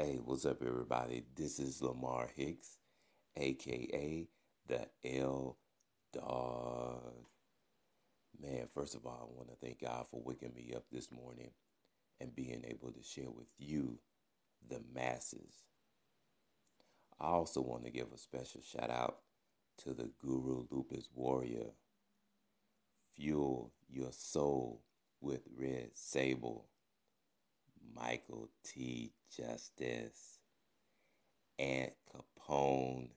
Hey, what's up, everybody? This is Lamar Hicks, aka the L Dog. Man, first of all, I want to thank God for waking me up this morning and being able to share with you, the masses. I also want to give a special shout out to the Guru Lupus Warrior. Fuel your soul with Red Sable. Michael T. Justice, Aunt Capone,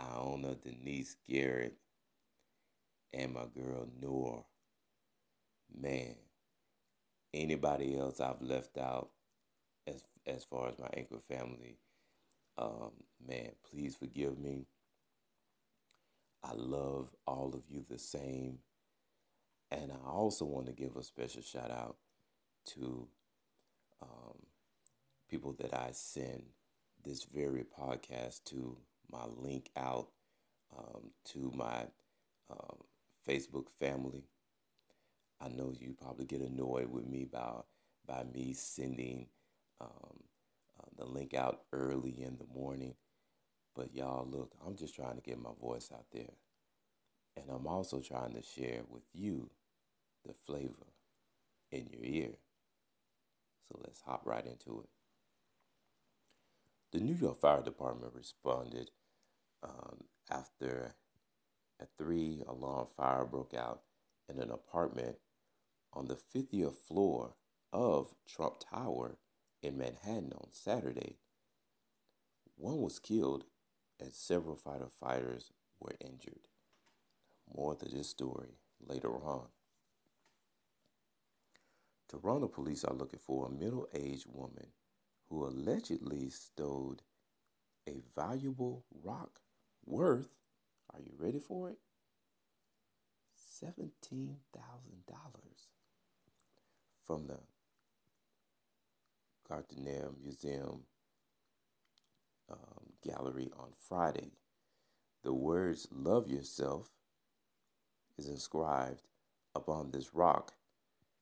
Iona Denise Garrett, and my girl Noor. Man, anybody else I've left out as as far as my anchor family, um, man, please forgive me. I love all of you the same. And I also want to give a special shout out to um, people that I send this very podcast to, my link out um, to my um, Facebook family. I know you probably get annoyed with me by by me sending um, uh, the link out early in the morning, but y'all look, I'm just trying to get my voice out there, and I'm also trying to share with you the flavor in your ear. So let's hop right into it. The New York Fire Department responded um, after a three alarm fire broke out in an apartment on the 50th floor of Trump Tower in Manhattan on Saturday. One was killed and several firefighters were injured. More to this story later on. Toronto police are looking for a middle aged woman who allegedly stole a valuable rock worth, are you ready for it? $17,000 from the Gardiner Museum um, gallery on Friday. The words love yourself is inscribed upon this rock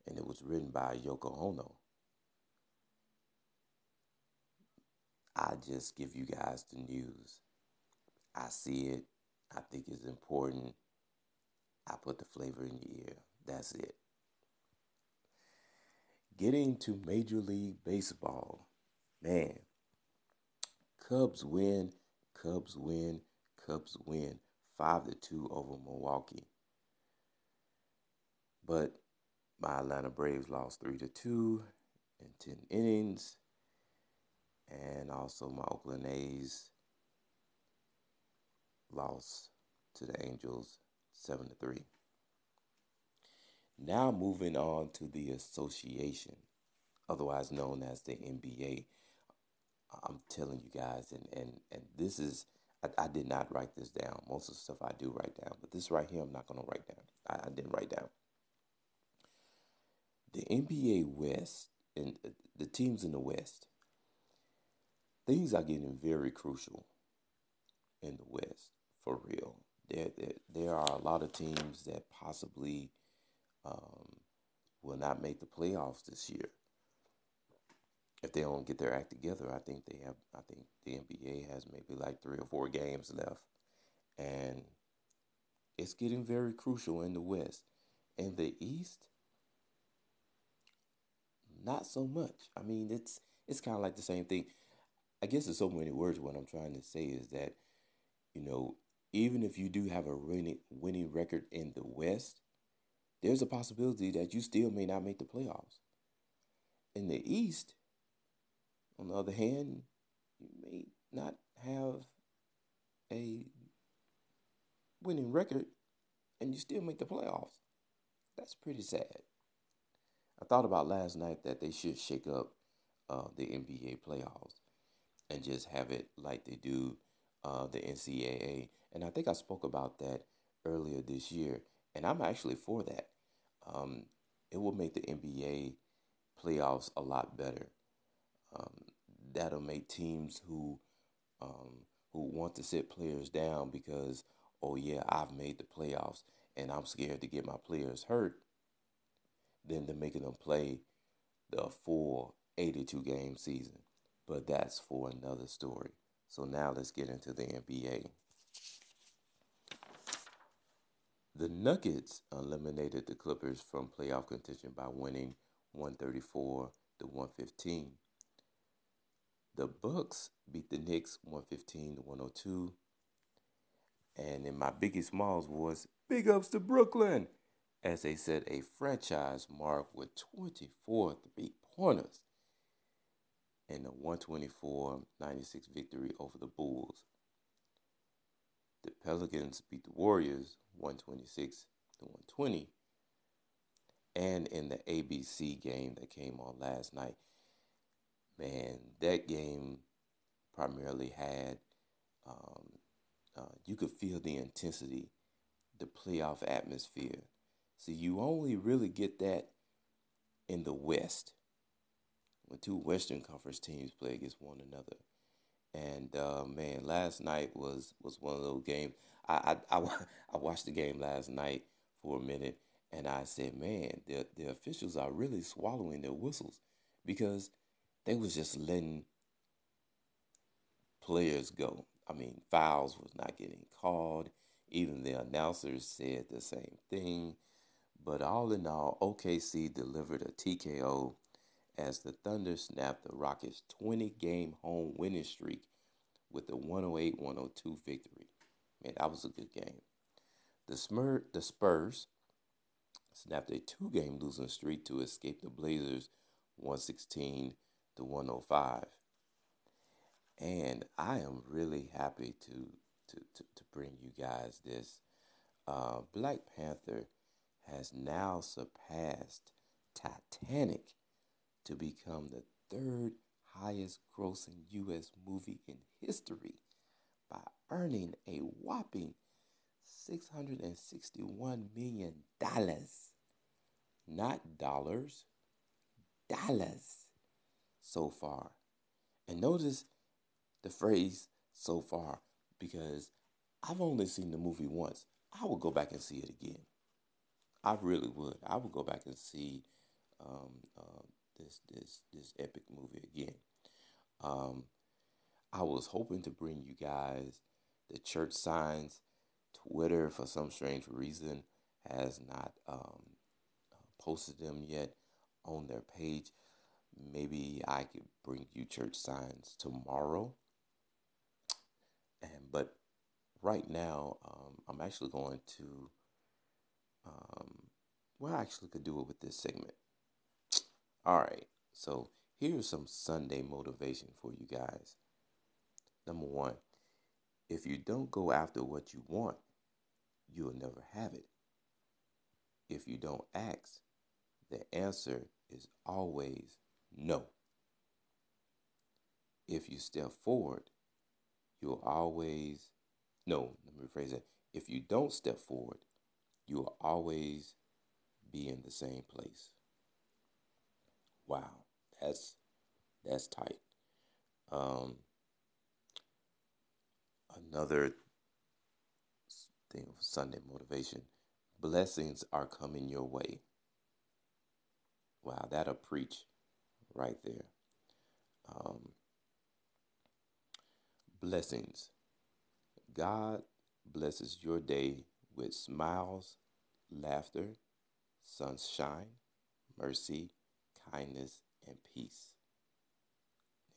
and it was written by Yoko Ono. I just give you guys the news. I see it. I think it's important. I put the flavor in your ear. That's it. Getting to Major League Baseball. Man, Cubs win, Cubs win, Cubs win. 5 to 2 over Milwaukee. But my Atlanta Braves lost 3 to 2 in 10 innings. And also my Oakland A's lost to the Angels 7 to 3. Now moving on to the association, otherwise known as the NBA. I'm telling you guys, and and and this is I, I did not write this down. Most of the stuff I do write down, but this right here I'm not gonna write down. I, I didn't write down. The NBA West and uh, the teams in the West things are getting very crucial in the West for real. There, there, there are a lot of teams that possibly um, will not make the playoffs this year. If they don't get their act together, I think they have. I think the NBA has maybe like three or four games left, and it's getting very crucial in the West. In the East, not so much. I mean, it's it's kind of like the same thing. I guess in so many words, what I'm trying to say is that, you know, even if you do have a winning winning record in the West, there's a possibility that you still may not make the playoffs. In the East, on the other hand, you may not have a winning record and you still make the playoffs. That's pretty sad. I thought about last night that they should shake up uh, the NBA playoffs and just have it like they do uh, the NCAA. And I think I spoke about that earlier this year, and I'm actually for that. Um, it will make the NBA playoffs a lot better. Um, that'll make teams who um, who want to sit players down because oh yeah I've made the playoffs and I'm scared to get my players hurt. Then they're making them play the full 82 game season. But that's for another story. So now let's get into the NBA. The Nuggets eliminated the Clippers from playoff contention by winning 134 to 115. The Bucks beat the Knicks 115 to 102. And in my Biggie Smalls was big ups to Brooklyn as they set a franchise mark with 24 three pointers in a 124 96 victory over the Bulls. The Pelicans beat the Warriors 126 to 120. And in the ABC game that came on last night, man, that game primarily had, um, uh, you could feel the intensity, the playoff atmosphere. So you only really get that in the West when two Western Conference teams play against one another. And uh, man, last night was was one of those games. I, I, I, I watched the game last night for a minute, and I said, man, the the officials are really swallowing their whistles because they was just letting players go. I mean, fouls was not getting called. Even the announcers said the same thing. But all in all, OKC delivered a TKO as the Thunder snapped the Rockets' 20 game home winning streak with a 108 102 victory. Man, that was a good game. The, Smur- the Spurs snapped a two game losing streak to escape the Blazers 116 to 105. And I am really happy to, to, to, to bring you guys this. Uh, Black Panther has now surpassed Titanic to become the third highest grossing U.S. movie in history by earning a whopping $661 million. Not dollars, dollars so far. And notice the phrase so far because I've only seen the movie once. I will go back and see it again. I really would. I would go back and see um, uh, this this this epic movie again. Um, I was hoping to bring you guys the church signs. Twitter, for some strange reason, has not um, posted them yet on their page. Maybe I could bring you church signs tomorrow. And but right now, um, I'm actually going to. Um, well, I actually could do it with this segment. All right, so here's some Sunday motivation for you guys. Number one, if you don't go after what you want, you'll never have it. If you don't ask, the answer is always no. If you step forward, you'll always, no, let me rephrase that. If you don't step forward, you'll always be in the same place. Wow, that's that's tight. Um, another thing of Sunday motivation: blessings are coming your way. Wow, that'll preach right there. Um, blessings. God blesses your day with smiles, laughter, sunshine, mercy, kindness, and peace.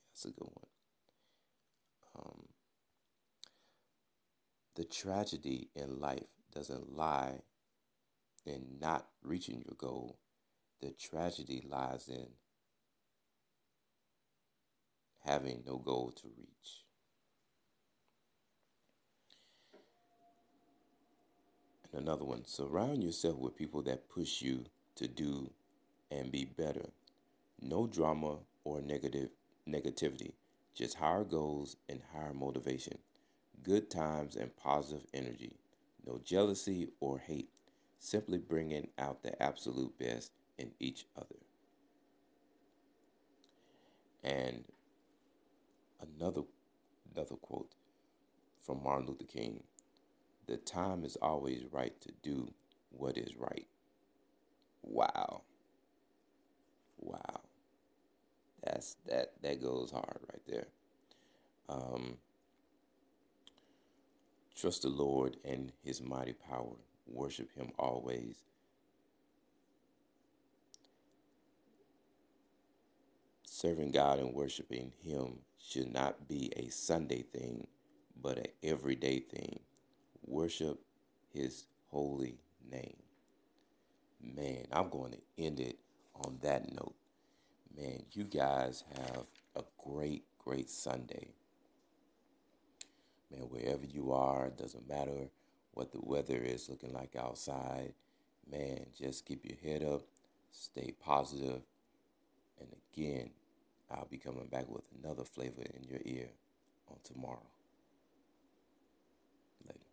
That's a good one. Um, the tragedy in life doesn't lie in not reaching your goal. The tragedy lies in having no goal to reach. And another one surround yourself with people that push you to do and be better. No drama or negative negativity, just higher goals and higher motivation. Good times and positive energy. No jealousy or hate, simply bringing out the absolute best in each other. And another another quote from Martin Luther King. The time is always right to do what is right. Wow. Wow. That's that that goes hard right there. Um, trust the Lord and His mighty power. Worship Him always. Serving God and worshiping Him should not be a Sunday thing, but an everyday thing. Worship His holy name. Man, I'm going to end it on that note. Man, you guys have a great, great Sunday. Man, wherever you are, it doesn't matter what the weather is looking like outside. Man, just keep your head up, stay positive, and again, I'll be coming back with another flavor in your ear on tomorrow. Later.